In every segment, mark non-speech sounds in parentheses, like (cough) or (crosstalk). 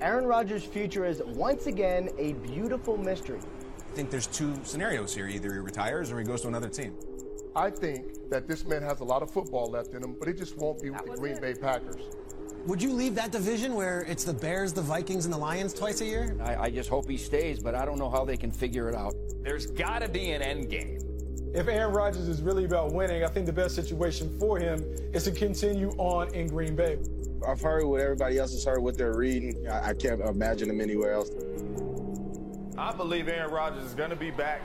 Aaron Rodgers' future is once again a beautiful mystery. I think there's two scenarios here. Either he retires or he goes to another team. I think that this man has a lot of football left in him, but it just won't be with the Green Bay Packers. Would you leave that division where it's the Bears, the Vikings, and the Lions twice a year? I, I just hope he stays, but I don't know how they can figure it out. There's got to be an end game. If Aaron Rodgers is really about winning, I think the best situation for him is to continue on in Green Bay. I've heard what everybody else has heard, what they're reading. I, I can't imagine him anywhere else. I believe Aaron Rodgers is going to be back.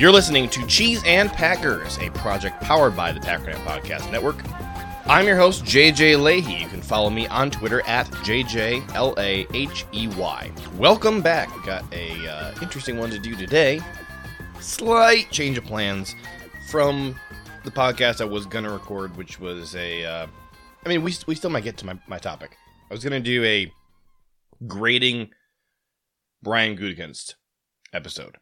You're listening to Cheese and Packers, a project powered by the Packernet Podcast Network. I'm your host, JJ Leahy. You can follow me on Twitter at JJLAHEY. Welcome back. We got a uh, interesting one to do today. Slight change of plans from the podcast I was going to record, which was a. Uh, I mean, we, we still might get to my, my topic. I was going to do a grading Brian Gutekunst episode.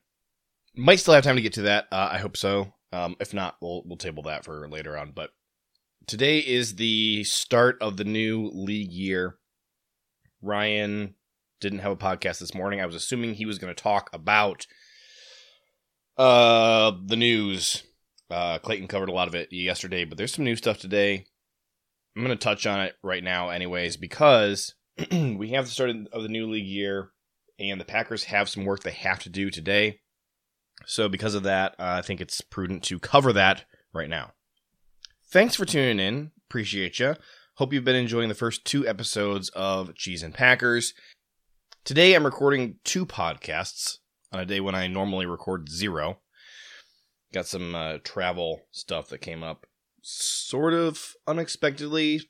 Might still have time to get to that. Uh, I hope so. Um, if not, we'll we'll table that for later on. But today is the start of the new league year. Ryan didn't have a podcast this morning. I was assuming he was going to talk about uh the news. Uh, Clayton covered a lot of it yesterday, but there's some new stuff today. I'm going to touch on it right now, anyways, because (clears throat) we have the start of the new league year, and the Packers have some work they have to do today. So, because of that, uh, I think it's prudent to cover that right now. Thanks for tuning in. Appreciate you. Hope you've been enjoying the first two episodes of Cheese and Packers. Today, I'm recording two podcasts on a day when I normally record zero. Got some uh, travel stuff that came up sort of unexpectedly,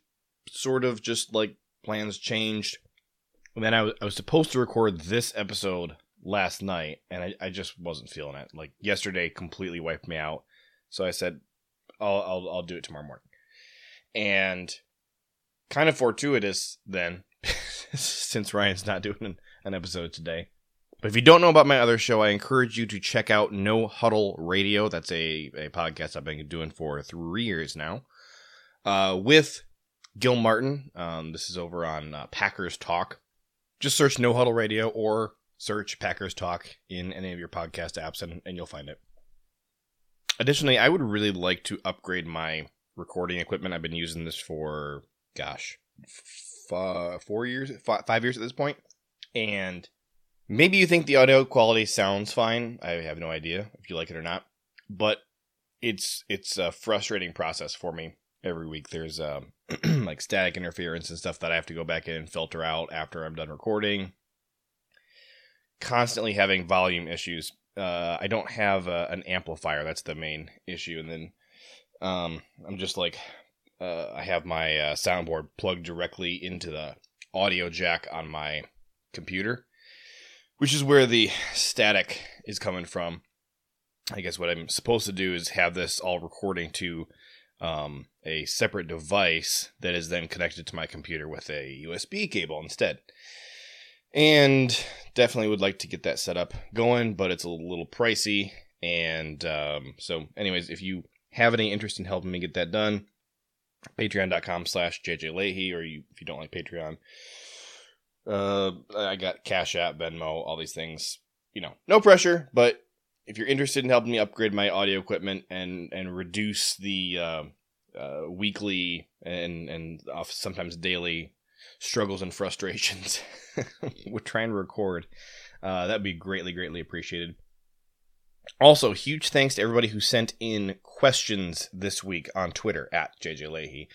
sort of just like plans changed. And then I, w- I was supposed to record this episode last night and I, I just wasn't feeling it. Like yesterday completely wiped me out. So I said, I'll, I'll, I'll do it tomorrow morning. And kind of fortuitous then, (laughs) since Ryan's not doing an, episode today. But if you don't know about my other show, I encourage you to check out No Huddle Radio. That's a, a podcast I've been doing for three years now. Uh, with Gil Martin. Um, this is over on uh, Packers Talk. Just search No Huddle Radio or search Packers Talk in any of your podcast apps and, and you'll find it. Additionally, I would really like to upgrade my recording equipment. I've been using this for, gosh, f- four years, f- five years at this point. And maybe you think the audio quality sounds fine. I have no idea if you like it or not. But it's it's a frustrating process for me every week. There's um, (clears throat) like static interference and stuff that I have to go back in and filter out after I'm done recording constantly having volume issues. Uh, I don't have a, an amplifier. That's the main issue. And then um, I'm just like, uh, I have my uh, soundboard plugged directly into the audio jack on my computer, which is where the static is coming from. I guess what I'm supposed to do is have this all recording to um, a separate device that is then connected to my computer with a USB cable instead and definitely would like to get that set up going, but it's a little pricey. And um, so, anyways, if you have any interest in helping me get that done, patreon.com slash JJ Lahey, or you, if you don't like Patreon, uh, I got Cash App, Venmo, all these things. You know, no pressure, but if you're interested in helping me upgrade my audio equipment and and reduce the uh, uh, weekly and and sometimes daily struggles and frustrations (laughs) with trying to record, uh, that'd be greatly greatly appreciated. Also, huge thanks to everybody who sent in questions this week on Twitter at JJ Leahy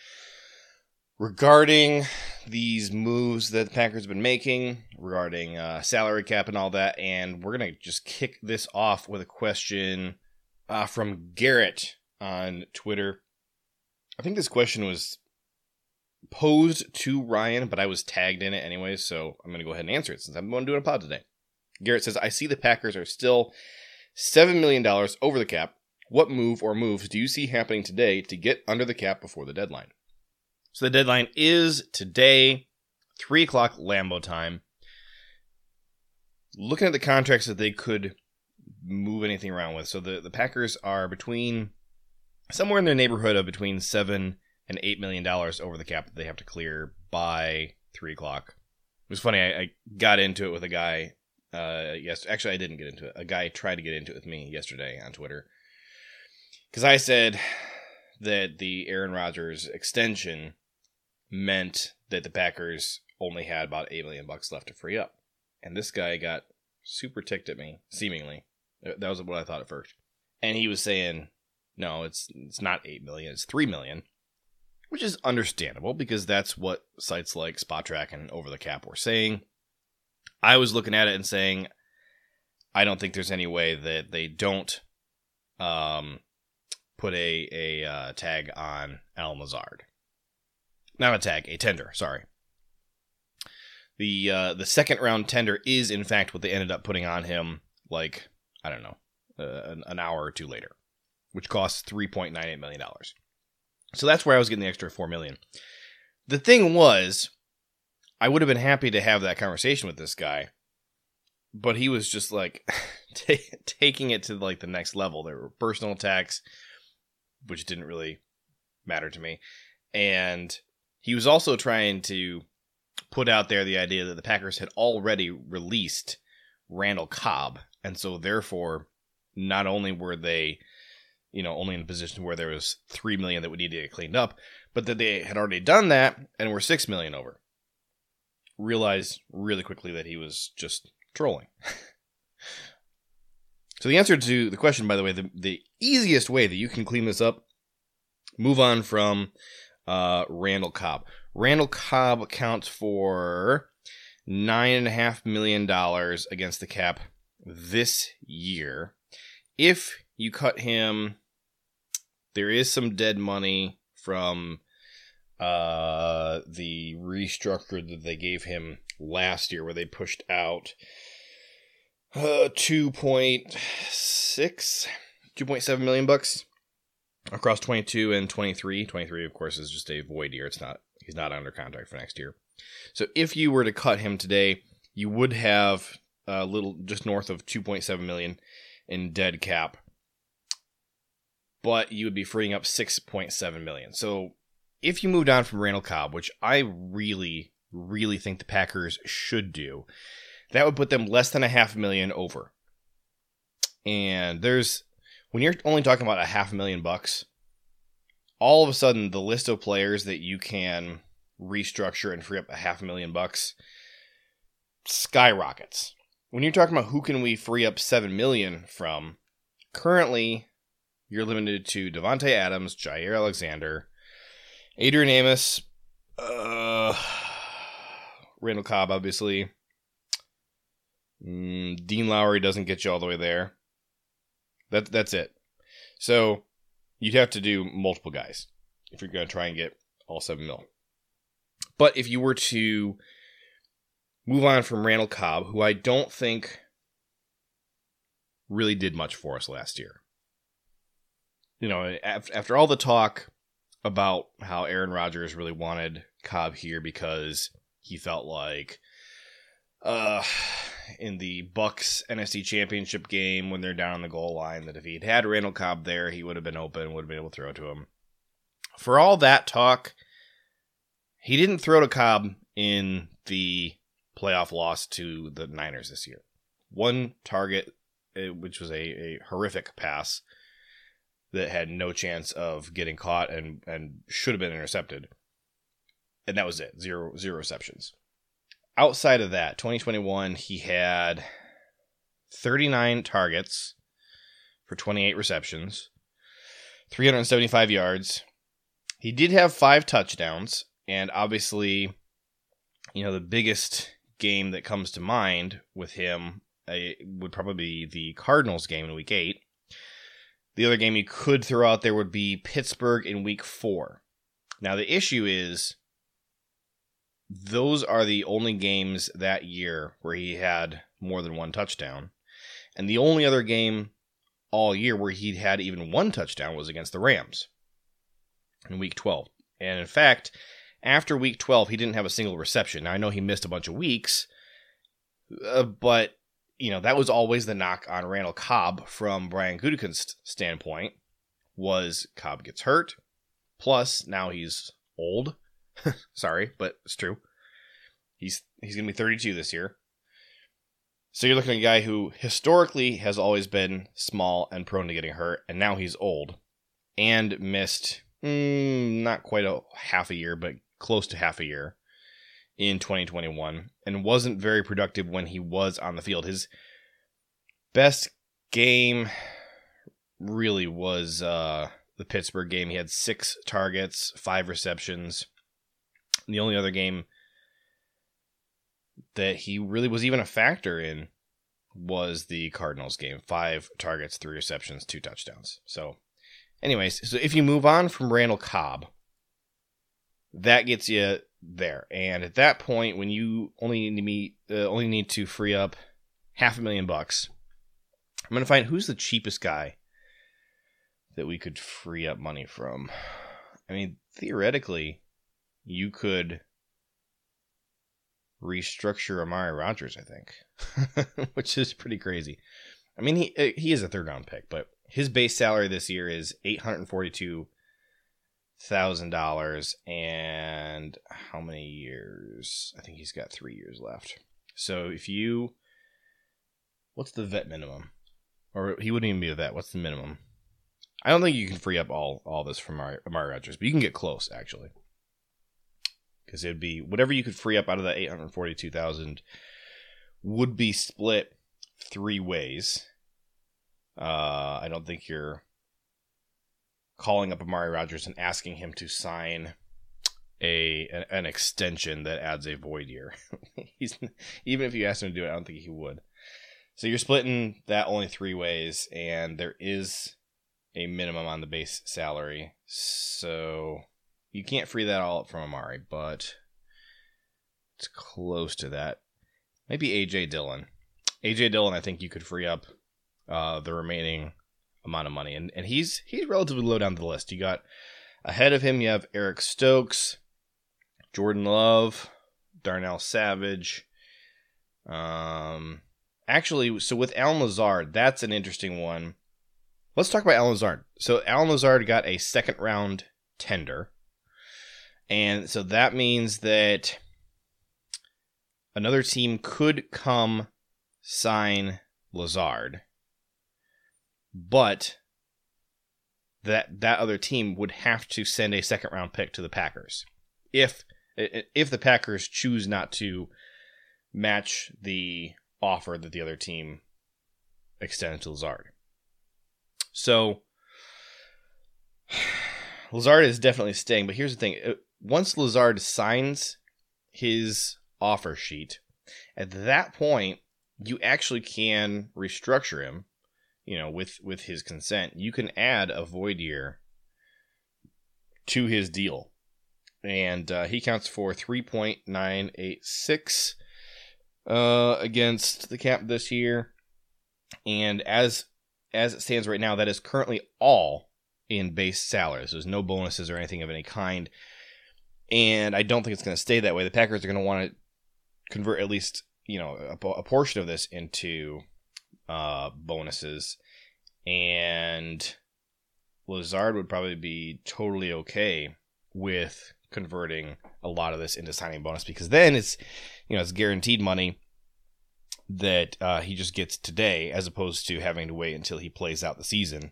regarding these moves that the Packers have been making, regarding uh, salary cap and all that. And we're going to just kick this off with a question uh, from Garrett on Twitter. I think this question was posed to Ryan, but I was tagged in it anyway, so I'm going to go ahead and answer it since I'm going to do a pod today. Garrett says, I see the Packers are still $7 million over the cap. What move or moves do you see happening today to get under the cap before the deadline? So the deadline is today, 3 o'clock Lambeau time. Looking at the contracts that they could move anything around with. So the, the Packers are between somewhere in their neighborhood of between seven and eight million dollars over the cap that they have to clear by three o'clock. It was funny. I, I got into it with a guy. Uh, yes, actually, I didn't get into it. A guy tried to get into it with me yesterday on Twitter because I said that the Aaron Rodgers extension meant that the Packers only had about eight million bucks left to free up, and this guy got super ticked at me. Seemingly, that was what I thought at first, and he was saying, "No, it's it's not eight million; it's three million which is understandable because that's what sites like Spotrac and Over the Cap were saying. I was looking at it and saying, I don't think there's any way that they don't um, put a a uh, tag on Allen Lazard. Not a tag, a tender. Sorry. The uh, the second round tender is in fact what they ended up putting on him. Like I don't know, uh, an, an hour or two later, which costs three point nine eight million dollars. So that's where I was getting the extra four million. The thing was, I would have been happy to have that conversation with this guy, but he was just like (laughs) t- taking it to like the next level. There were personal attacks, which didn't really matter to me, and he was also trying to put out there the idea that the Packers had already released Randall Cobb, and so therefore, not only were they you know, only in a position where there was three million that would need to get cleaned up, but that they had already done that and were six million over. Realized really quickly that he was just trolling. (laughs) so the answer to the question, by the way, the, the easiest way that you can clean this up, move on from uh, Randall Cobb. Randall Cobb accounts for nine and a half million dollars against the cap this year. If you cut him there is some dead money from uh, the restructure that they gave him last year, where they pushed out uh, 2.6, 2.7 million bucks across 22 and 23. 23, of course, is just a void year. It's not, he's not under contract for next year. So if you were to cut him today, you would have a little just north of 2.7 million in dead cap but you would be freeing up 6.7 million. So if you moved on from Randall Cobb, which I really, really think the Packers should do, that would put them less than a half million over. And there's when you're only talking about a half million bucks, all of a sudden the list of players that you can restructure and free up a half million bucks skyrockets. When you're talking about who can we free up 7 million from, currently you're limited to Davante Adams, Jaire Alexander, Adrian Amos, uh, Randall Cobb, obviously. Mm, Dean Lowry doesn't get you all the way there. That that's it. So you'd have to do multiple guys if you're going to try and get all seven mil. But if you were to move on from Randall Cobb, who I don't think really did much for us last year, you know, after all the talk about how Aaron Rodgers really wanted Cobb here because he felt like uh in the Bucs NFC Championship game when they're down on the goal line that if he'd had Randall Cobb there, he would have been open, would have been able to throw to him. For all that talk, he didn't throw to Cobb in the playoff loss to the Niners this year. One target which was a, a horrific pass that had no chance of getting caught and and should have been intercepted. And that was it. Zero zero receptions. Outside of that, 2021 he had 39 targets for 28 receptions, 375 yards. He did have 5 touchdowns and obviously you know the biggest game that comes to mind with him uh, would probably be the Cardinals game in week 8 the other game you could throw out there would be Pittsburgh in week four. Now, the issue is those are the only games that year where he had more than one touchdown. And the only other game all year where he'd had even one touchdown was against the Rams in week 12. And in fact, after week 12, he didn't have a single reception. Now, I know he missed a bunch of weeks, uh, but you know, that was always the knock on Randall Cobb from Brian Gutekunst's standpoint was Cobb gets hurt. Plus, now he's old. (laughs) Sorry, but it's true. He's he's gonna be 32 this year. So you're looking at a guy who historically has always been small and prone to getting hurt, and now he's old and missed mm, not quite a half a year, but close to half a year in 2021 and wasn't very productive when he was on the field. His best game really was uh, the Pittsburgh game. He had six targets, five receptions. The only other game that he really was even a factor in was the Cardinals game. Five targets, three receptions, two touchdowns. So, anyways, so if you move on from Randall Cobb, that gets you there. And at that point, when you only need to meet, uh, only need to free up half a million bucks, I'm gonna find who's the cheapest guy that we could free up money from. I mean, theoretically, you could restructure Amari Rodgers, I think, (laughs) which is pretty crazy. I mean, he uh, he is a third round pick, but his base salary this year is eight hundred forty two thousand dollars and how many years? I think he's got three years left. So if you, what's the vet minimum? Or he wouldn't even be a vet. What's the minimum? I don't think you can free up all all this from Amari Rodgers, but you can get close actually, because it'd be whatever you could free up out of that eight hundred forty-two thousand would be split three ways. Uh, I don't think you're calling up Amari Rodgers and asking him to sign a an, extension that adds a void year. (laughs) He's even if you asked him to do it, I don't think he would. So you're splitting that only three ways, and there is a minimum on the base salary. So you can't free that all up from Amari, but it's close to that. Maybe AJ Dillon. AJ Dillon, I think you could free up uh, the remaining amount of money, and and he's he's relatively low down the list. You got ahead of him, you have Eric Stokes, Jordan Love, Darnell Savage. Um, actually, so with Allen Lazard, that's an interesting one. Let's talk about Allen Lazard. So Allen Lazard got a second round tender, and so that means that another team could come sign Lazard but that that other team would have to send a second round pick to the Packers if if the Packers choose not to match the offer that the other team extended to Lazard. So (sighs) Lazard is definitely staying, but here's the thing: once Lazard signs his offer sheet, at that point you actually can restructure him you know, with with his consent, you can add a void year to his deal, and uh, he counts for three point nine eight six uh, against the cap this year, and as as it stands right now, that is currently all in base salaries. There's no bonuses or anything of any kind, and I don't think it's going to stay that way. The Packers are going to want to convert at least you know a, a portion of this into uh, bonuses, and Lazard would probably be totally okay with converting a lot of this into signing bonus because then it's you know it's guaranteed money that uh, he just gets today, as opposed to having to wait until he plays out the season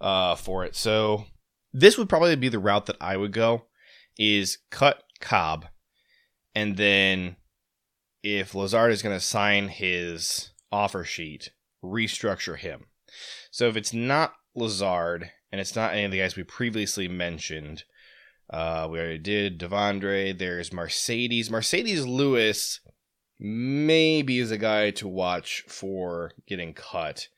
uh, for it. So this would probably be the route that I would go: is cut Cobb, and then if Lazard is going to sign his offer sheet, restructure him. So if it's not Lazard and it's not any of the guys we previously mentioned, uh, we already did Davante. There's Marcedes. Marcedes Lewis maybe is a guy to watch for getting cut.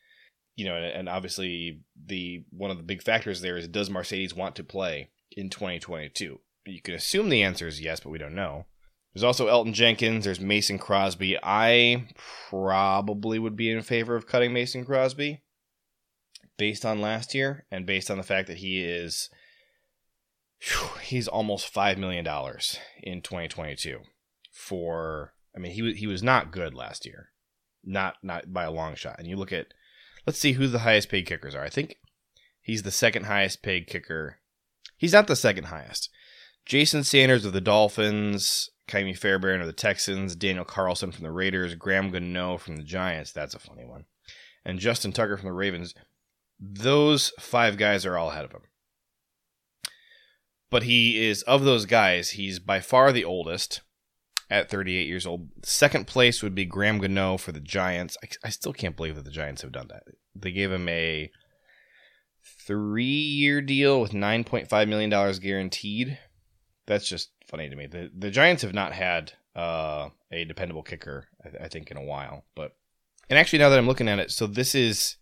You know, and, and obviously the one of the big factors there is does Marcedes want to play in 2022? You can assume the answer is yes, but we don't know. There's also Elgton Jenkins. There's Mason Crosby. I probably would be in favor of cutting Mason Crosby based on last year and based on the fact that he is whew, he's almost five million dollars in 2022 for I mean he he was not good last year not not by a long shot and you look at let's see who the highest paid kickers are I think he's the second highest paid kicker he's not the second highest Jason Sanders of the Dolphins Ka'imi Fairbairn of the Texans Daniel Carlson from the Raiders Graham Gano from the Giants that's a funny one and Justin Tucker from the Ravens those five guys are all ahead of him. But he is, of those guys, he's by far the oldest at 38 years old. Second place would be Graham Gano for the Giants. I, I still can't believe that the Giants have done that. They gave him a three year deal with $9.5 million guaranteed. That's just funny to me. The, the Giants have not had uh, a dependable kicker, I, I think, in a while. But And actually, now that I'm looking at it, so this is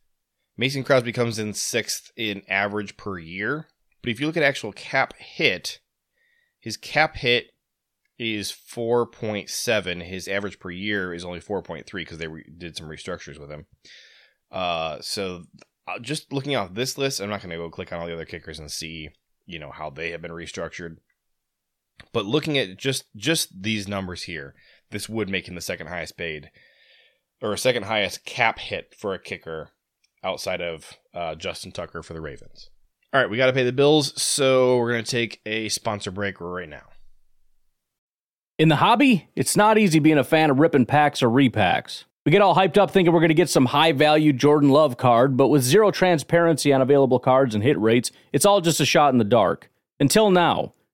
Mason Crosby comes in sixth in average per year. But if you look at actual cap hit, his cap hit is 4.7. His average per year is only 4.3 because they re- did some restructures with him. Uh, so uh, just looking off this list, I'm not going to go click on all the other kickers and see, you know, how they have been restructured. But looking at just just these numbers here, this would make him the second highest paid or second highest cap hit for a kicker outside of uh, Justin Tucker for the Ravens. All right, we got to pay the bills, so we're going to take a sponsor break right now. In the hobby, it's not easy being a fan of ripping packs or repacks. We get all hyped up thinking we're going to get some high value Jordan Love card, but with zero transparency on available cards and hit rates, it's all just a shot in the dark. Until now,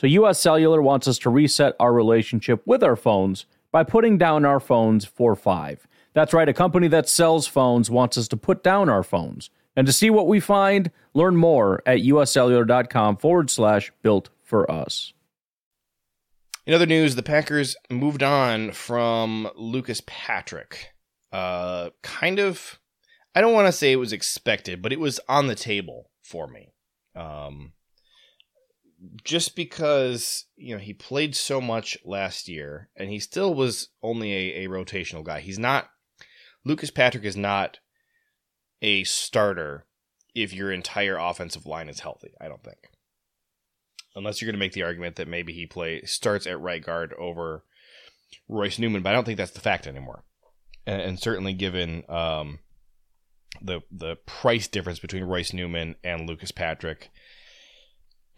So US Cellular wants us to reset our relationship with our phones by putting down our phones for five. That's right, a company that sells phones wants us to put down our phones. And to see what we find, learn more at uscellular.com forward slash built for us. In other news, the Packers moved on from Lucas Patrick. Uh, kind of, I don't want to say it was expected, but it was on the table for me. Um, just because you know he played so much last year and he still was only a, a rotational guy. He's not lucas patrick is not a starter if your entire offensive line is healthy i don't think. Unless you're going to make the argument that maybe he play starts at right guard over royce newman but i don't think that's the fact anymore. And, and certainly given um, the the price difference between royce newman and lucas patrick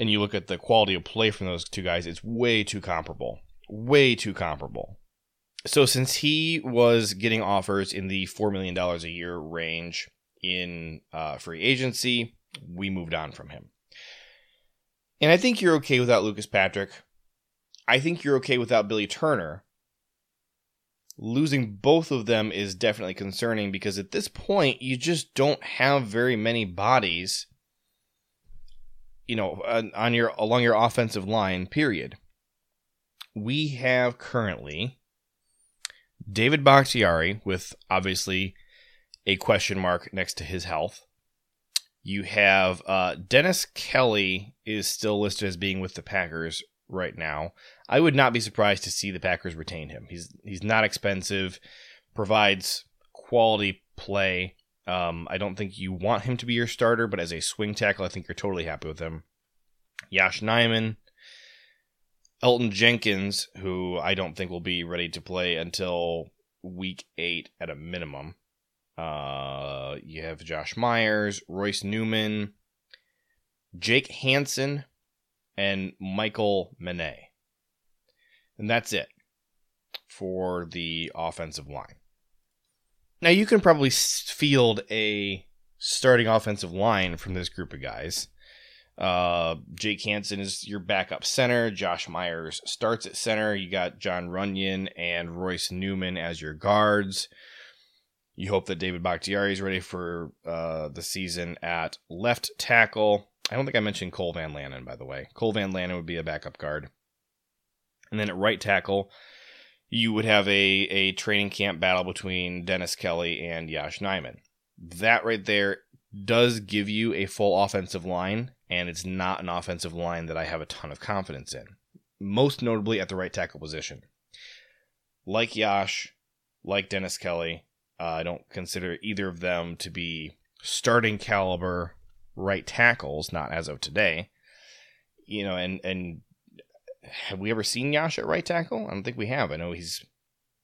and you look at the quality of play from those two guys, it's way too comparable. Way too comparable. So since he was getting offers in the $4 million a year range in uh, free agency, we moved on from him. And I think you're okay without Lucas Patrick. I think you're okay without Billy Turner. losing both of them is definitely concerning because at this point you just don't have very many bodies you know on your along your offensive line period we have currently David Bakhtiari with obviously a question mark next to his health you have uh, Dennis Kelly is still listed as being with the Packers right now. I would not be surprised to see the Packers retain him. He's he's not expensive, provides quality play. Um, I don't think you want him to be your starter, but as a swing tackle, I think you're totally happy with him. Yosh Nijman, Elgton Jenkins, who I don't think will be ready to play until week eight at a minimum. Uh, you have Josh Myers, Royce Newman, Jake Hanson, and Michal Menet. And that's it for the offensive line. Now, you can probably field a starting offensive line from this group of guys. Uh, Jake Hanson is your backup center. Josh Myers starts at center. You got Jon Runyan and Royce Newman as your guards. You hope that David Bakhtiari is ready for uh, the season at left tackle. I don't think I mentioned Cole Van Lanen, by the way. Cole Van Lanen would be a backup guard. And then at right tackle, you would have a, a training camp battle between Dennis Kelly and Yosh Nijman. That right there does give you a full offensive line, and it's not an offensive line that I have a ton of confidence in. Most notably at the right tackle position. Like Yosh, like Dennis Kelly, uh, I don't consider either of them to be starting caliber right tackles, not as of today. You know, and and have we ever seen Yosh at right tackle? I don't think we have. I know he's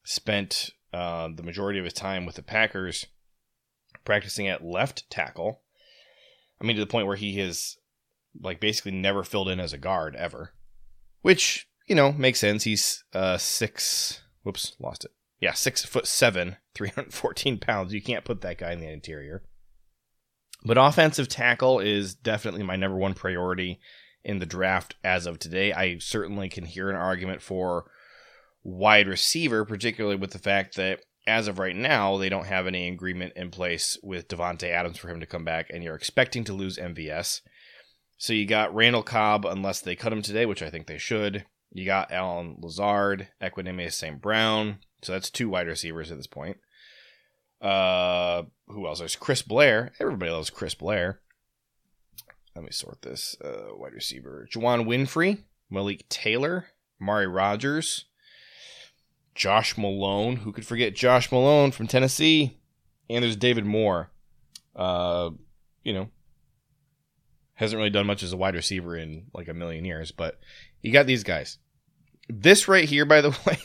spent uh, the majority of his time with the Packers practicing at left tackle. I mean, to the point where he has like basically never filled in as a guard ever, which you know makes sense. He's uh six. Whoops, lost it. Yeah, six foot seven, (laughs) 314 pounds. You can't put that guy in the interior. But offensive tackle is definitely my number one priority in the draft as of today. I certainly can hear an argument for wide receiver, particularly with the fact that as of right now, they don't have any agreement in place with Davante Adams for him to come back, and you're expecting to lose MVS. So you got Randall Cobb, unless they cut him today, which I think they should. You got Allen Lazard, Equanimeous St. Brown, so that's two wide receivers at this point. Uh, who else? There's Chris Blair. Everybody loves Chris Blair. Let me sort this. Uh, wide receiver: Juwann Winfree, Malik Taylor, Amari Rodgers, Josh Malone. Who could forget Josh Malone from Tennessee? And there's David Moore. Uh, you know, hasn't really done much as a wide receiver in like a million years, but you got these guys. This right here, by the (laughs) way,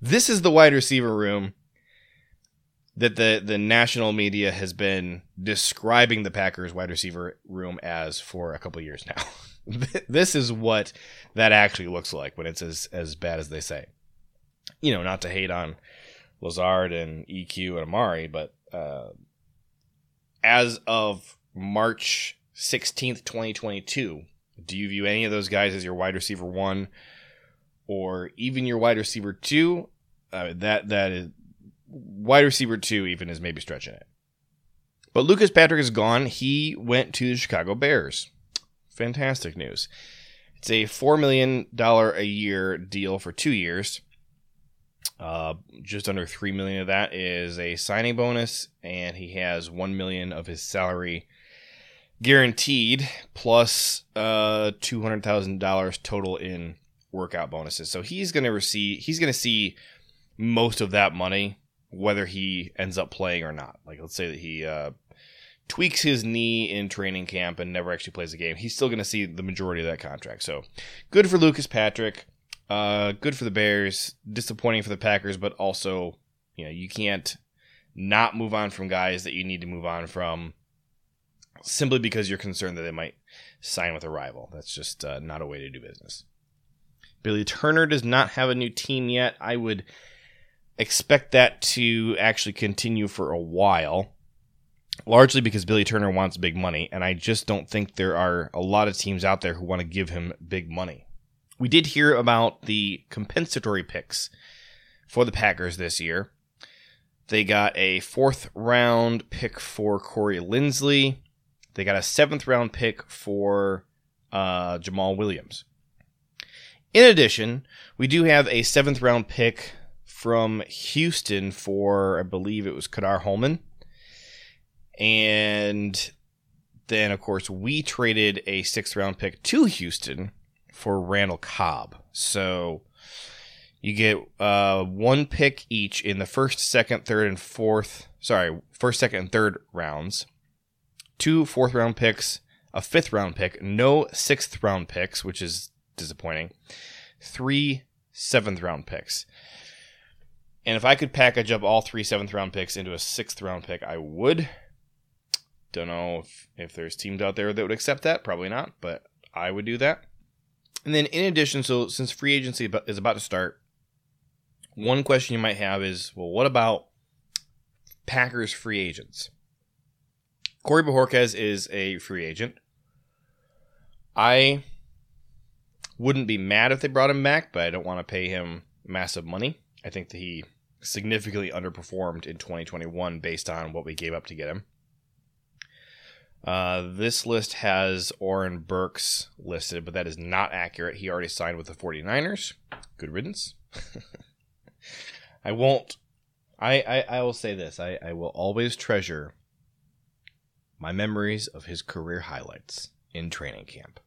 this is the wide receiver room that the the national media has been describing the Packers wide receiver room as for a couple years now. (laughs) this is what that actually looks like when it's as as bad as they say. You know, not to hate on Lazard and EQ and Amari, but uh, as of March 16th, 2022, do you view any of those guys as your wide receiver one or even your wide receiver two, uh, that that is wide receiver two even is maybe stretching it. But Lucas Patrick is gone. He went to the Chicago Bears. Fantastic news. It's a four million dollar a year deal for two years. Uh, just under three million of that is a signing bonus, and he has one million of his salary guaranteed, plus uh two hundred thousand dollars total in workout bonuses. So he's to receive he's going to see most of that money whether he ends up playing or not. Like let's say that he uh, tweaks his knee in training camp and never actually plays a game. He's still going to see the majority of that contract. So good for Lucas Patrick. Uh, good for the Bears. Disappointing for the Packers, but also you know you can't not move on from guys that you need to move on from simply because you're concerned that they might sign with a rival. That's just uh, not a way to do business. Billy Turner does not have a new team yet. I would expect that to actually continue for a while, largely because Billy Turner wants big money, and I just don't think there are a lot of teams out there who want to give him big money. We did hear about the compensatory picks for the Packers this year. They got a fourth round pick for Corey Linsley. They got a seventh round pick for uh, Jamaal Williams. In addition, we do have a seventh round pick from Houston for, I believe it was Ka'dar Hollman. And then, of course, we traded a sixth round pick to Houston for Randall Cobb. So you get uh, one pick each in the first, second, third, and fourth. Sorry, first, second, and third rounds. Two fourth round picks, a fifth round pick, no sixth round picks, which is disappointing. Three seventh round picks. And if I could package up all three seventh round picks into a sixth round pick, I would. Don't know if, if there's teams out there that would accept that. Probably not, but I would do that. And then, in addition, so since free agency is about to start, one question you might have is well, what about Packers free agents? Corey Bojorquez is a free agent. I wouldn't be mad if they brought him back, but I don't want to pay him massive money. I think that he significantly underperformed in 2021 based on what we gave up to get him. Uh, this list has Oren Burks listed, but that is not accurate. He already signed with the 49ers. Good riddance. (laughs) I won't. I, I, I will say this. I, I will always treasure my memories of his career highlights in training camp.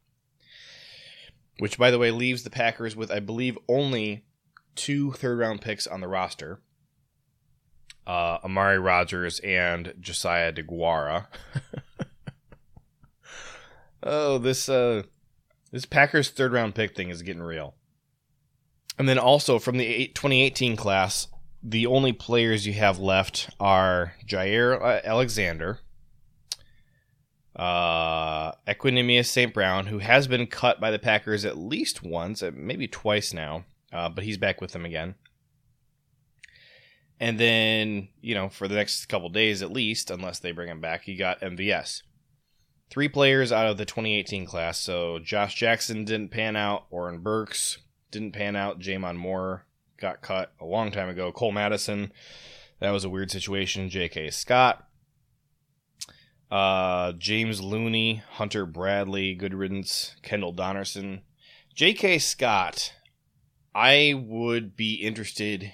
Which, by the way, leaves the Packers with, I believe, only two third round picks on the roster uh, Amari Rodgers and Josiah DeGuara. (laughs) oh, this uh, this Packers third round pick thing is getting real. And then also from the 2018 class, the only players you have left are Jaire uh, Alexander, uh, Equanimeous St. Brown, who has been cut by the Packers at least once, uh, maybe twice now, uh, but he's back with them again. And then, you know, for the next couple days at least, unless they bring him back, he got MVS. Three players out of the 2018 class. So Josh Jackson didn't pan out. Oren Burks didn't pan out. J'Mon Moore got cut a long time ago. Cole Madison, that was a weird situation. J.K. Scott. Uh, James Looney, Hunter Bradley, good riddance. Kendall Donnerson, J.K. Scott, I would be interested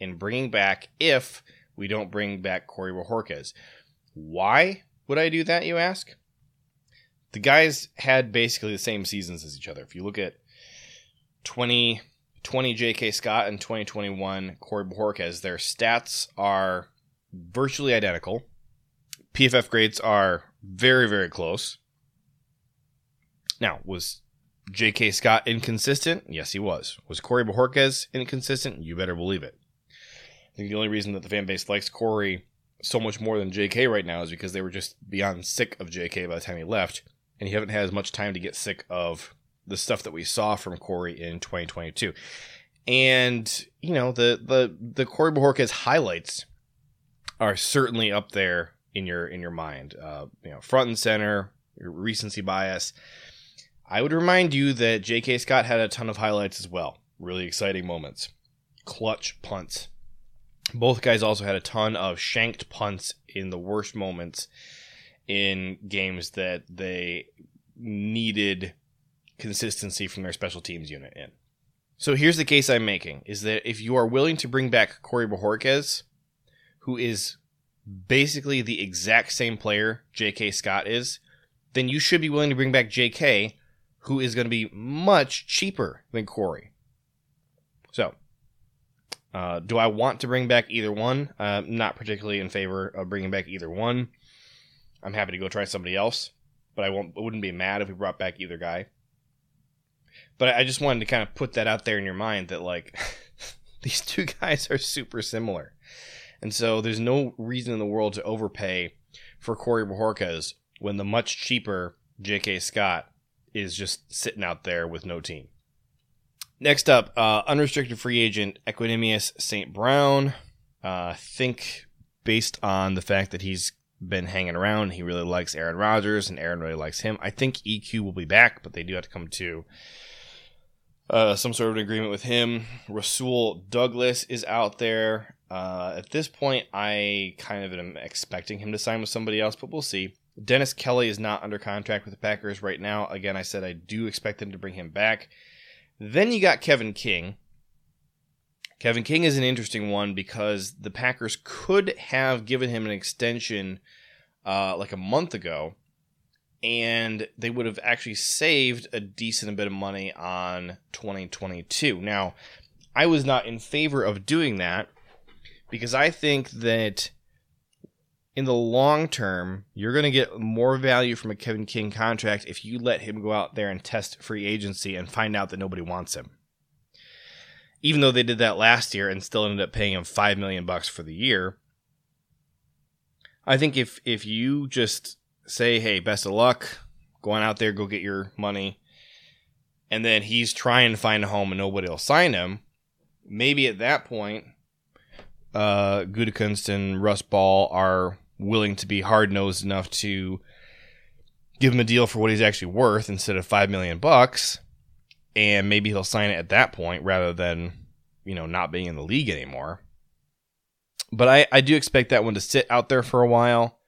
in bringing back if we don't bring back Corey Bojorquez. Why would I do that, you ask? The guys had basically the same seasons as each other. If you look at 2020 J.K. Scott and 2021 Corey Bojorquez, their stats are virtually identical. PFF grades are very, very close. Now, was J.K. Scott inconsistent? Yes, he was. Was Corey Bojorquez inconsistent? You better believe it. I think the only reason that the fan base likes Corey so much more than JK right now is because they were just beyond sick of JK by the time he left, and he haven't had as much time to get sick of the stuff that we saw from Corey in 2022. And you know the the the Corey Bojorquez highlights are certainly up there in your in your mind. Uh, you know, front and center, your recency bias. I would remind you that J.K. Scott had a ton of highlights as well. Really exciting moments, clutch punts, both guys also had a ton of shanked punts in the worst moments in games that they needed consistency from their special teams unit in. So here's the case I'm making is that if you are willing to bring back Corey Bojorquez, who is basically the exact same player J.K. Scott is, then you should be willing to bring back J.K., who is going to be much cheaper than Corey. So uh, do I want to bring back either one? Uh, not particularly in favor of bringing back either one. I'm happy to go try somebody else, but I won't. Wouldn't be mad if we brought back either guy. But I just wanted to kind of put that out there in your mind that like (laughs) these two (laughs) guys are super similar, and so there's no reason in the world to overpay for Corey Bojorquez when the much cheaper J.K. Scott is just sitting out there with no team. Next up, uh, unrestricted free agent Equanimeous St. Brown. Uh, I think based on the fact that he's been hanging around, he really likes Aaron Rodgers, and Aaron really likes him. I think EQ will be back, but they do have to come to uh, some sort of an agreement with him. Rasul Douglas is out there. Uh, at this point, I kind of am expecting him to sign with somebody else, but we'll see. Dennis Kelly is not under contract with the Packers right now. Again, I said I do expect them to bring him back. Then you got Kevin King. Kevin King is an interesting one because the Packers could have given him an extension uh, like a month ago, and they would have actually saved a decent bit of money on 2022. Now, I was not in favor of doing that because I think that in the long term, you're going to get more value from a Kevin King contract if you let him go out there and test free agency and find out that nobody wants him even though they did that last year and still ended up paying him five million bucks for the year. I think if if you just say, "Hey, best of luck, going out there, go get your money," and then he's trying to find a home and nobody will sign him, maybe at that point, uh, and Russ Ball are willing to be hard nosed enough to give him a deal for what he's actually worth instead of five million bucks and maybe he'll sign it at that point rather than you know not being in the league anymore. But I, I do expect that one to sit out there for a while.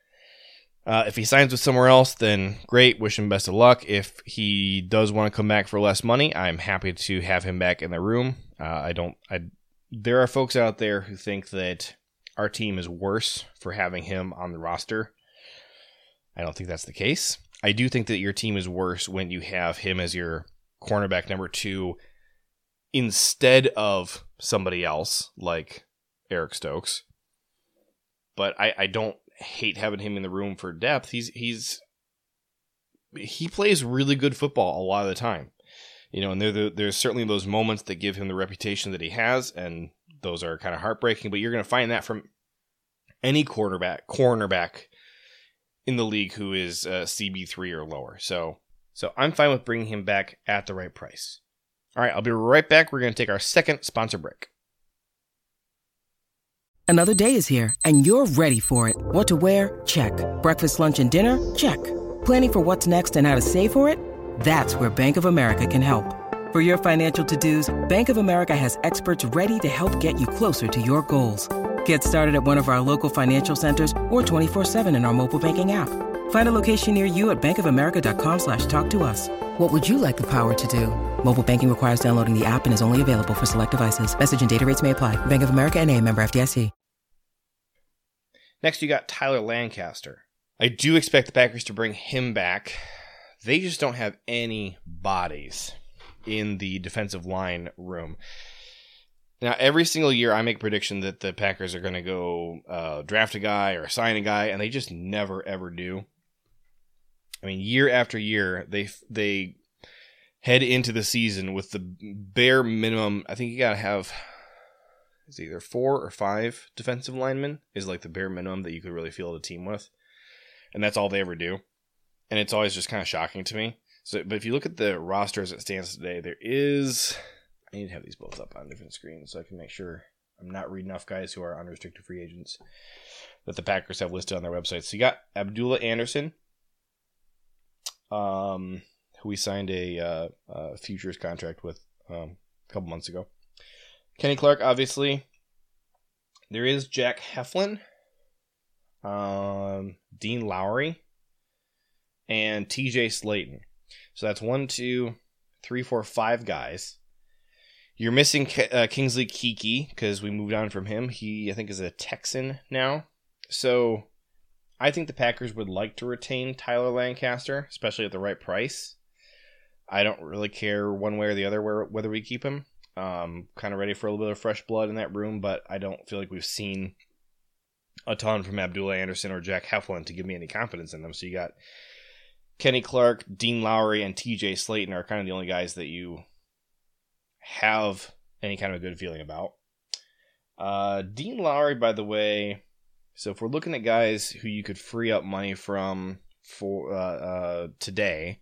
Uh, if he signs with somewhere else, then great. Wish him best of luck. If he does want to come back for less money, I'm happy to have him back in the room. Uh, I don't. I there are folks out there who think that our team is worse for having him on the roster. I don't think that's the case. I do think that your team is worse when you have him as your cornerback number two instead of somebody else like Eric Stokes. But I, I don't hate having him in the room for depth. He's he's he plays really good football a lot of the time. You know, and there, there's certainly those moments that give him the reputation that he has, and those are kind of heartbreaking. But you're going to find that from any quarterback, cornerback in the league who is uh, CB three or lower. So so I'm fine with bringing him back at the right price. All right, I'll be right back. We're going to take our second sponsor break. Another day is here, and you're ready for it. What to wear? Check. Breakfast, lunch, and dinner? Check. Planning for what's next and how to save for it? That's where Bank of America can help. For your financial to dos, Bank of America has experts ready to help get you closer to your goals. Get started at one of our local financial centers or 24 7 in our mobile banking app. Find a location near you at bankofamerica.com slash talk to us. What would you like the power to do? Mobile banking requires downloading the app and is only available for select devices. Message and data rates may apply. Bank of America and a member FDIC. Next, you got Tyler Lancaster. I do expect the Packers to bring him back. They just don't have any bodies in the defensive line room. Now, every single year, I make a prediction that the Packers are going to go uh, draft a guy or sign a guy, and they just never ever do. I mean, year after year, they they head into the season with the bare minimum. I think you got to have is either four or five defensive linemen is like the bare minimum that you could really field a team with, and that's all they ever do. And it's always just kind of shocking to me. So, but if you look at the roster as it stands today, there is I need to have these both up on different screens so I can make sure I'm not reading off guys who are unrestricted free agents that the Packers have listed on their website. So you got Abdullah Anderson, um, who we signed a, uh, futures contract with um, a couple months ago. Kenny Clark, obviously. There is Jack Heflin, um, Dean Lowry, and TJ Slaton. So that's one, two, three, four, five guys. You're missing uh, Kingsley Keke because we moved on from him. He, I think, is a Texan now. So I think the Packers would like to retain Tyler Lancaster, especially at the right price. I don't really care one way or the other where, whether we keep him. Um, kind of ready for a little bit of fresh blood in that room, but I don't feel like we've seen a ton from Abdullah Anderson or Jack Heflin to give me any confidence in them. So you got Kenny Clark, Dean Lowry, and TJ Slaton are kind of the only guys that you have any kind of a good feeling about. Uh, Dean Lowry, by the way, so if we're looking at guys who you could free up money from for uh, uh, today,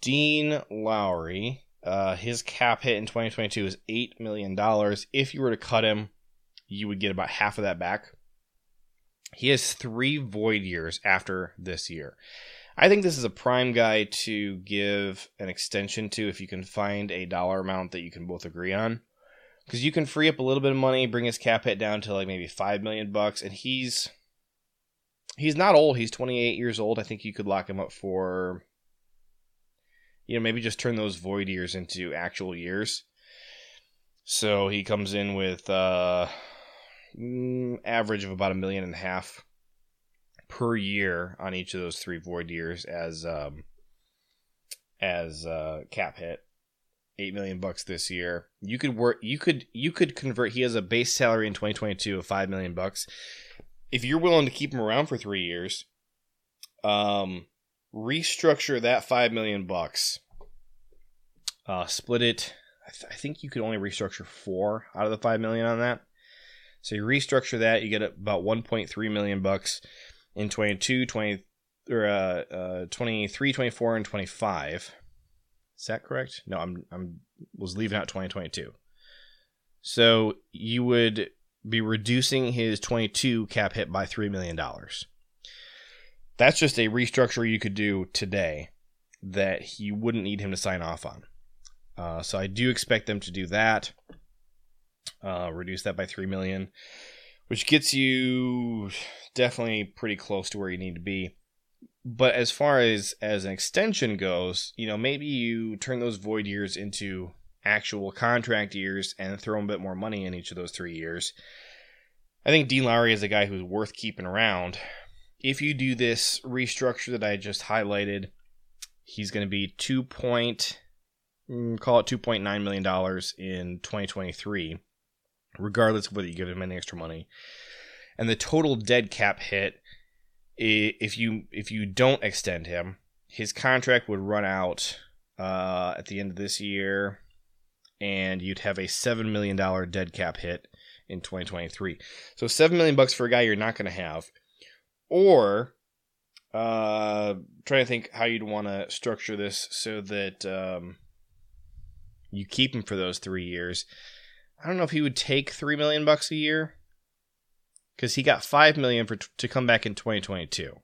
Dean Lowry, uh, his cap hit in 2022 is eight million dollars. If you were to cut him, you would get about half of that back. He has three void years after this year. I think this is a prime guy to give an extension to if you can find a dollar amount that you can both agree on. Because you can free up a little bit of money, bring his cap hit down to like maybe five million bucks, and he's he's not old. He's 28 years old. I think you could lock him up for you know maybe just turn those void years into actual years. So he comes in with uh mm, average of about a million and a half per year on each of those three void years as um as uh cap hit. 8 million bucks this year. You could work you could you could convert he has a base salary in 2022 of 5 million bucks. If you're willing to keep him around for 3 years, um restructure that 5 million bucks. Uh split it I, th- I think you could only restructure 4 out of the 5 million on that. So you restructure that, you get about 1.3 million bucks in 22, 20 or uh, uh 23, 24 and 25 is that correct? No, I'm I'm was leaving out 2022. So you would be reducing his 22 cap hit by three million dollars. That's just a restructure you could do today that you wouldn't need him to sign off on. Uh, so I do expect them to do that. Uh, reduce that by three million, which gets you definitely pretty close to where you need to be but as far as as an extension goes, you know, maybe you turn those void years into actual contract years and throw a bit more money in each of those three years. I think Dean Lowry is a guy who's worth keeping around. If you do this restructure that I just highlighted, he's going to be two point, mm, call it two point nine million dollars in 2023, regardless of whether you give him any extra money. And the total dead cap hit if you if you don't extend him, his contract would run out uh, at the end of this year, and you'd have a seven million dollar dead cap hit in 2023. So seven million bucks for a guy you're not going to have, or uh, trying to think how you'd want to structure this so that um, you keep him for those three years. I don't know if he would take three million bucks a year because he got five million for to come back in 2022.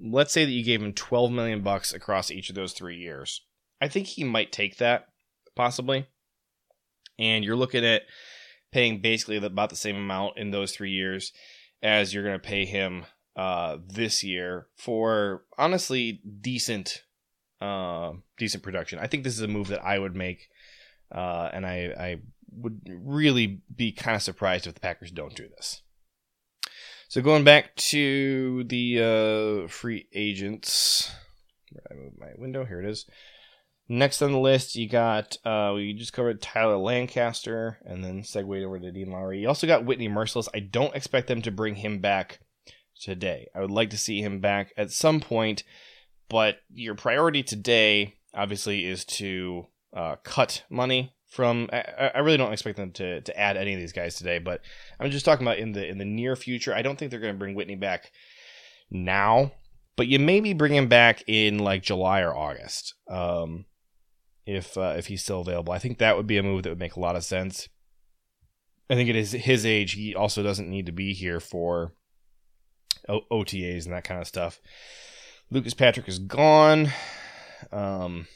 Let's say that you gave him 12 million bucks across each of those three years. I think he might take that possibly, and you're looking at paying basically about the same amount in those three years as you're going to pay him uh, this year for honestly decent, uh, decent production. I think this is a move that I would make, uh, and I, I would really be kind of surprised if the Packers don't do this. So going back to the uh, free agents, I move my window. Here it is. Next on the list, you got uh, we just covered Tyler Lancaster, and then segued over to Dean Lowry. You also got Whitney Mercilus. I don't expect them to bring him back today. I would like to see him back at some point, but your priority today, obviously, is to uh, cut money from I, I, really don't expect them to, to add any of these guys today, but I'm just talking about in the in the near future. I don't think they're going to bring Whitney back now, but you maybe bring him back in like July or August, um, if uh, if he's still available. I think that would be a move that would make a lot of sense. I think it is his age. He also doesn't need to be here for o- OTAs and that kind of stuff. Lucas Patrick is gone. Um,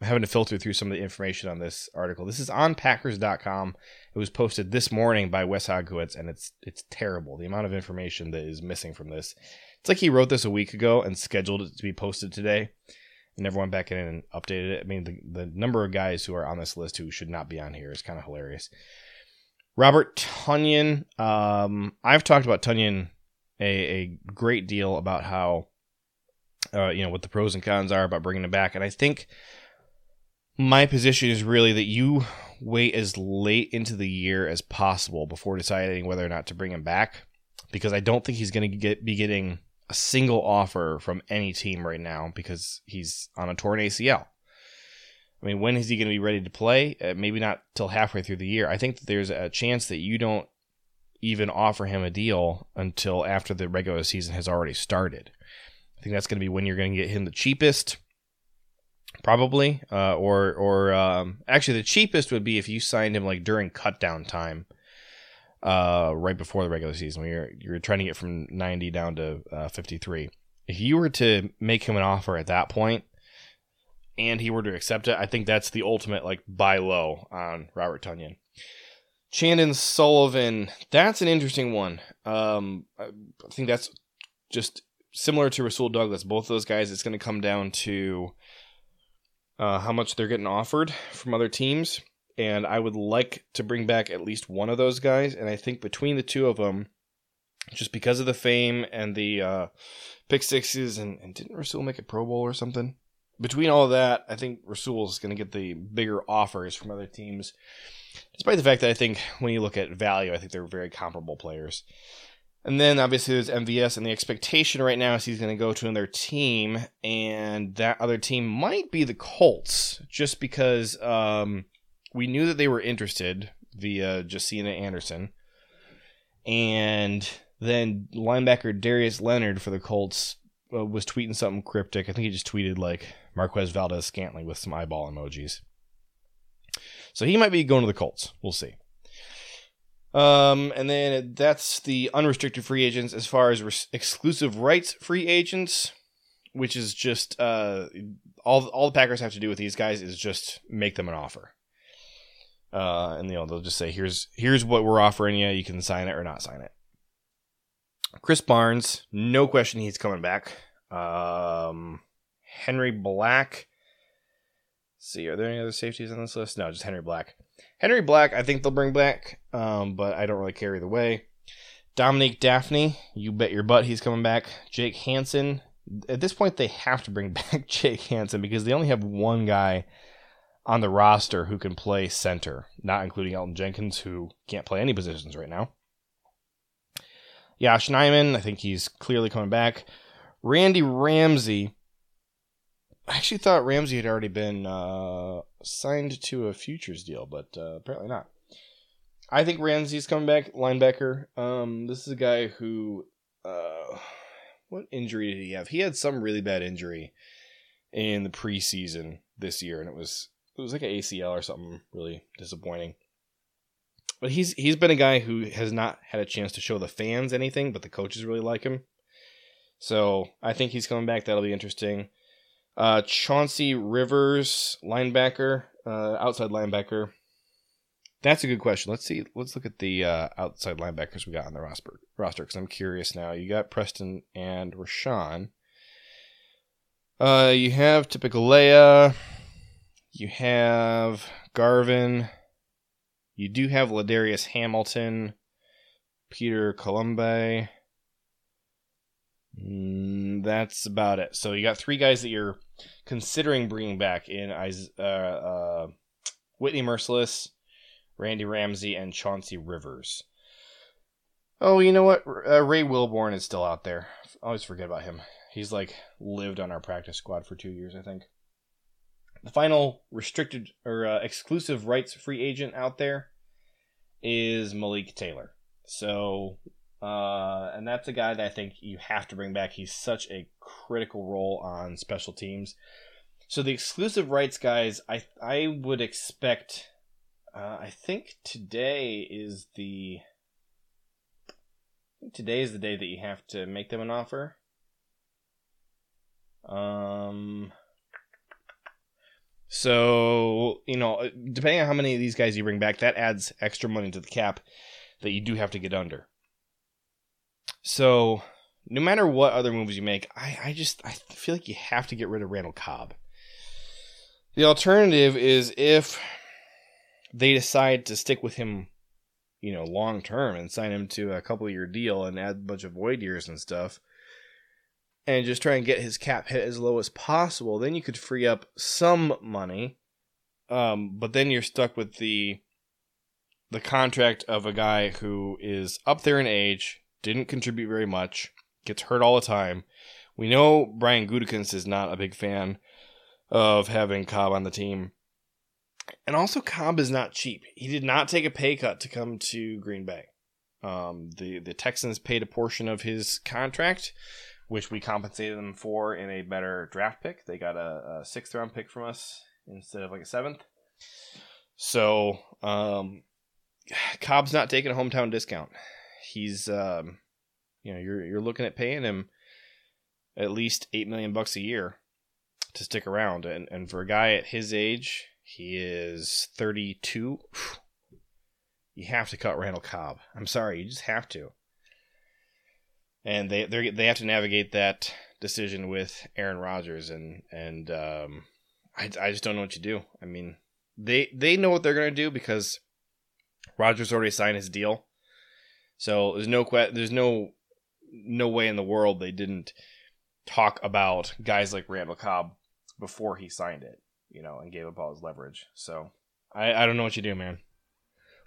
having to filter through some of the information on this article. This is on Packers.com. It was posted this morning by Wes Hodkiewicz, and it's it's terrible. The amount of information that is missing from this. It's like he wrote this a week ago and scheduled it to be posted today, and never went back in and updated it. I mean, the, the number of guys who are on this list who should not be on here is kind of hilarious. Robert Tonyan. Um, I've talked about Tonyan a, a great deal about how, uh, you know, what the pros and cons are about bringing him back, and I think my position is really that you wait as late into the year as possible before deciding whether or not to bring him back because I don't think he's going to get be getting a single offer from any team right now because he's on a torn ACL. I mean, when is he going to be ready to play? Uh, maybe not till halfway through the year. I think that there's a chance that you don't even offer him a deal until after the regular season has already started. I think that's going to be when you're going to get him the cheapest probably. Uh, or or um, actually, the cheapest would be if you signed him like during cutdown time, uh, right before the regular season. When you're you're trying to get from 90 down to uh, 53. if you were to make him an offer at that point and he were to accept it, I think that's the ultimate like buy low on Robert Tonyan. Chandon Sullivan, that's an interesting one. Um, I think that's just similar to Rasul Douglas. Both those guys, it's going to come down to uh, how much they're getting offered from other teams. And I would like to bring back at least one of those guys. And I think between the two of them, just because of the fame and the uh, pick sixes, and, and didn't Rasul make a Pro Bowl or something? Between all of that, I think Rasul is going to get the bigger offers from other teams. Despite the fact that I think when you look at value, I think they're very comparable players. And then obviously there's MVS, and the expectation right now is he's going to go to another team, and that other team might be the Colts, just because um, we knew that they were interested via Josina Anderson. And then linebacker Darius Leonard for the Colts uh, was tweeting something cryptic. I think he just tweeted like Marquez Valdes Scantling with some eyeball emojis. So he might be going to the Colts. We'll see. Um, and then that's the unrestricted free agents. As far as res- exclusive rights free agents, which is just uh, all all the Packers have to do with these guys is just make them an offer. Uh, and you know they'll just say here's here's what we're offering you. You can sign it or not sign it. Chris Barnes, no question he's coming back. Um, Henry Black. Let's see, are there any other safeties on this list? No, just Henry Black. Henry Black, I think they'll bring back, um, but I don't really care either way. Dominique Dafney, you bet your butt he's coming back. Jake Hanson. At this point, they have to bring (laughs) back Jake Hanson because they only have one guy on the roster who can play center, not including Elgton Jenkins, who can't play any positions right now. Yosh Nijman, I think he's clearly coming back. Randy Ramsey. I actually thought Ramsey had already been uh, signed to a futures deal, but uh, apparently not. I think Ramsey's coming back, linebacker. Um, this is a guy who, uh, what injury did he have? He had some really bad injury in the preseason this year, and it was it was like an ACL or something really disappointing. But he's he's been a guy who has not had a chance to show the fans anything, but the coaches really like him. So I think he's coming back. That'll be interesting. Uh, Chauncey Rivers, linebacker, uh, outside linebacker. That's a good question. Let's see. Let's look at the uh, outside linebackers we got on the roster. Roster, because I'm curious now. You got Preston and Rashan. Uh, you have Tipa Galeai. You have Garvin. You do have Ladarius Hamilton, Peter Colombe. Mm, that's about it. So you got three guys that you're considering bringing back in uh, uh, Whitney Mercilus, Randy Ramsey, and Chauncey Rivers. Oh, you know what? Uh, Ray Wilborn is still out there. I always forget about him. He's like lived on our practice squad for two years, I think. The final restricted or uh, exclusive rights free agent out there is Malik Taylor. So uh, and that's a guy that I think you have to bring back. He's such a critical role on special teams. So the exclusive rights guys, I I would expect. Uh, I think today is the. today is the day that you have to make them an offer. Um. So you know, depending on how many of these guys you bring back, that adds extra money to the cap that you do have to get under. So no matter what other moves you make, I, I just I feel like you have to get rid of Randall Cobb. The alternative is if they decide to stick with him, you know, long term and sign him to a couple year deal and add a bunch of void years and stuff, and just try and get his cap hit as low as possible, then you could free up some money. Um, but then you're stuck with the the contract of a guy who is up there in age, didn't contribute very much, gets hurt all the time. We know Brian Gutekunst is not a big fan of having Cobb on the team. And also, Cobb is not cheap. He did not take a pay cut to come to Green Bay. Um, the the Texans paid a portion of his contract, which we compensated them for in a better draft pick. They got a, a sixth round pick from us instead of like a seventh. So um, Cobb's not taking a hometown discount he's um, you know you're you're looking at paying him at least eight million bucks a year to stick around. And and for a guy at his age, he is 32. (sighs) You have to cut Randall Cobb. I'm sorry, you just have to. And they they they have to navigate that decision with Aaron Rodgers, and and um, I I just don't know what you do. I mean, they they know what they're gonna do because Rodgers already signed his deal, so there's no que- there's no no way in the world they didn't talk about guys like Randall Cobb before he signed it, you know, and gave up all his leverage. So I, I don't know what you do, man.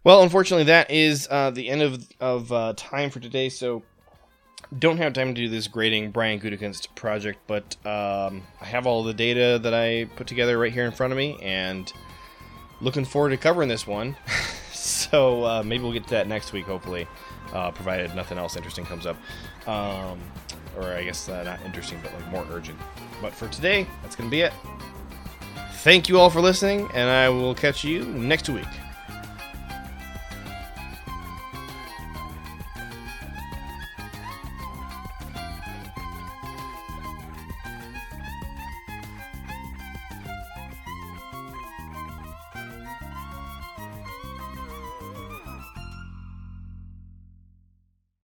Well, unfortunately, that is uh, the end of of uh, time for today. So don't have time to do this grading Brian Gutekunst project, but um, I have all the data that I put together right here in front of me, and looking forward to covering this one. (laughs) so uh, maybe we'll get to that next week, hopefully, uh, provided nothing else interesting comes up. Um, or I guess uh, not interesting, but like more urgent. But for today, that's going to be it. Thank you all for listening, and I will catch you next week.